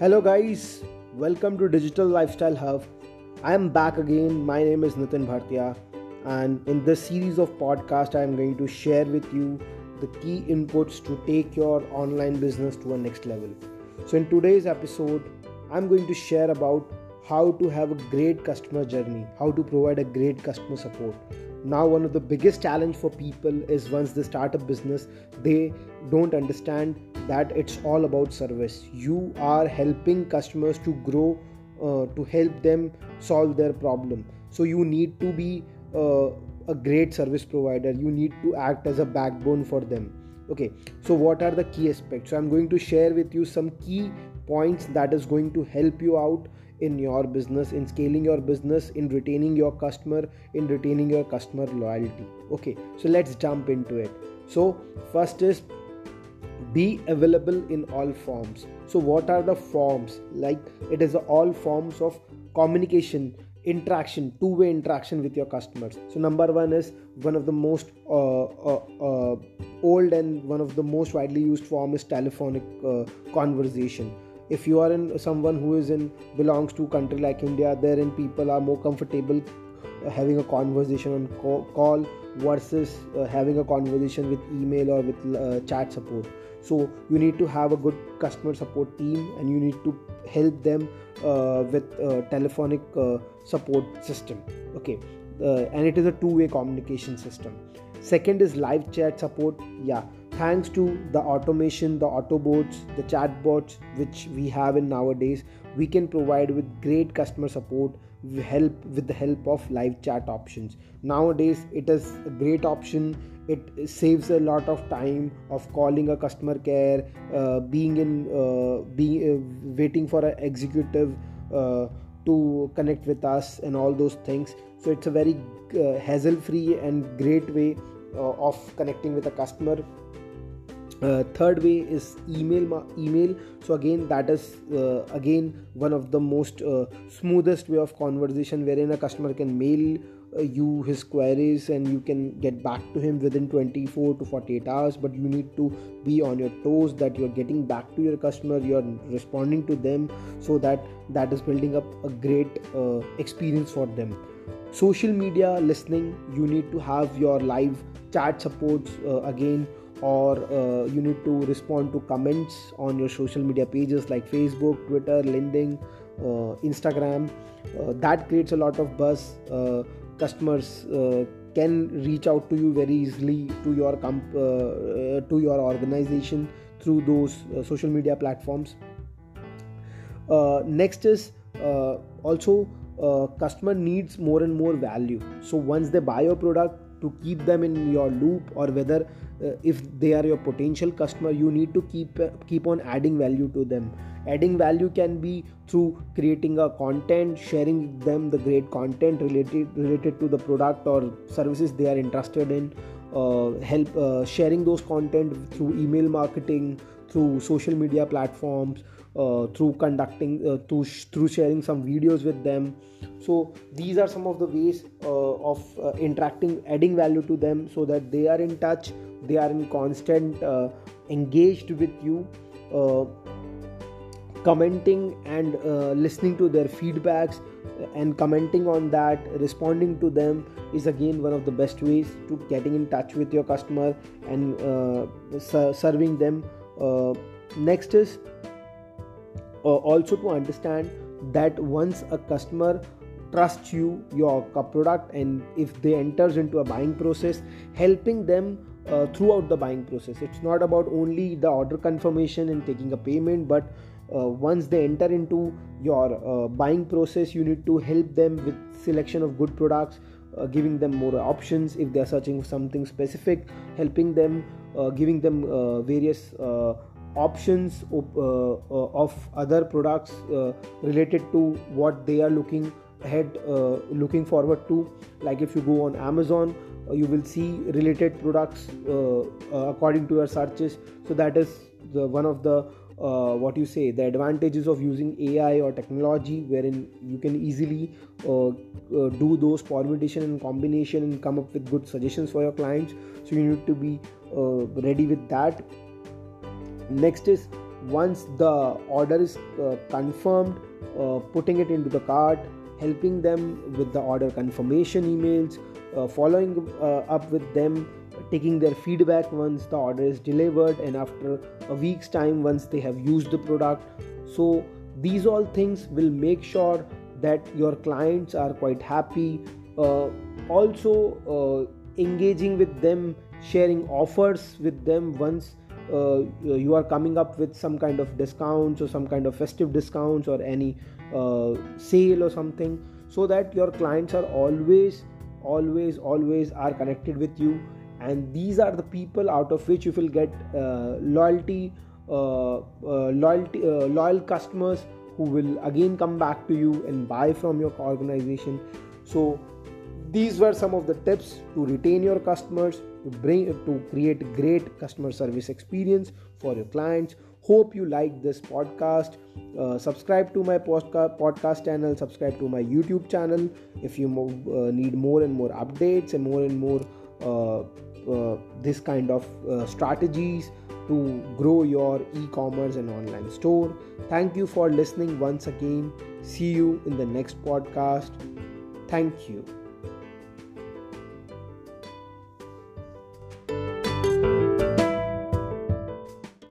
Hello, guys. Welcome to Digital Lifestyle Hub. I am back again. My name is Nitin Bhartia, and in this series of podcast, I am going to share with you the key inputs to take your online business to a next level. So, in today's episode, I'm going to share about how to have a great customer journey, how to provide a great customer support. Now, one of the biggest challenge for people is once they start a business, they don't understand that it's all about service. You are helping customers to grow uh, to help them solve their problem. So you need to be uh, a great service provider. You need to act as a backbone for them. Okay so what are the key aspects? So i'm going to share with you some key points that is going to help you out in your business in scaling your business in retaining your customer in retaining your customer loyalty. Okay so let's jump into it. So first is be available in all forms. So what are the forms? Like it is all forms of communication interaction two-way interaction with your customers. So number one is one of the most uh, uh, uh, old and one of the most widely used form is telephonic uh, conversation if you are in someone who is in belongs to country like india therein people are more comfortable uh, having a conversation on call versus uh, having a conversation with email or with chat support. So you need to have a good customer support team and you need to help them uh, with uh, telephonic uh, support system. Okay uh, and it is a two way communication system. Second is live chat support. Yeah thanks to the automation the autobots the chatbots which we have in nowadays we can provide with great customer support help with the help of live chat options. Nowadays it is a great option. It saves a lot of time of calling a customer care uh, being in uh, being uh, waiting for an executive uh, to connect with us and all those things. So it's a very uh, hassle free and great way uh, of connecting with a customer uh, third way is email email. So again that is uh, again one of the most uh, smoothest way of conversation wherein a customer can mail uh, you his queries and you can get back to him within 24 to 48 hours. But you need to be on your toes that you're getting back to your customer you're responding to them. So that that is building up a great uh, experience for them. Social media listening you need to have your live chat supports uh, again or uh, you need to respond to comments on your social media pages like facebook twitter linkedin uh, instagram. Uh, that creates a lot of buzz. Uh, customers uh, can reach out to you very easily to your comp- uh, to your organization through those social media platforms. Next is also customer needs more and more value. So once they buy your product to keep them in your loop or whether if they are your potential customer you need to keep uh, keep on adding value to them. Adding value can be through creating a content sharing them the great content related related to the product or services they are interested in uh, help uh, sharing those content through email marketing through social media platforms uh, through conducting uh, through, through sharing some videos with them. So these are some of the ways uh, of uh, interacting adding value to them so that they are in touch they are in constant uh, engaged with you uh, commenting and listening to their feedbacks and commenting on that responding to them is again one of the best ways to getting in touch with your customer and serving them. Next is also to understand that once a customer trusts you your product and if they enters into a buying process helping them uh, throughout the buying process. It's not about only the order confirmation and taking a payment but uh, once they enter into your uh, buying process you need to help them with selection of good products uh, giving them more options. If they are searching for something specific helping them uh, giving them various options of, uh, uh, of other products uh, related to what they are looking ahead looking forward to. Like if you go on amazon you will see related products according to your searches. So that is the one of the uh, what you say the advantages of using ai or technology wherein you can easily uh, uh, do those permutation and combination and come up with good suggestions for your clients. So you need to be ready with that next is once the order is uh, confirmed uh, putting it into the cart helping them with the order confirmation emails uh, following uh, up with them taking their feedback once the order is delivered and after a week's time once they have used the product. So these all things will make sure that your clients are quite happy. Uh, also uh, engaging with them sharing offers with them once uh, you are coming up with some kind of discounts or some kind of festive discounts or any uh, sale or something so that your clients are always always always are connected with you. And these are the people out of which you will get uh, loyalty uh, uh, loyalty uh, loyal customers who will again come back to you and buy from your organization. So these were some of the tips to retain your customers to bring to create great customer service experience for your clients. Hope you like this podcast. Uh, subscribe to my podcast channel subscribe to my youtube channel. If you mo- uh, need more and more updates and more and more uh, uh this kind of uh, strategies to grow your e-commerce and online store. Thank you for listening once again. See you in the next podcast. Thank you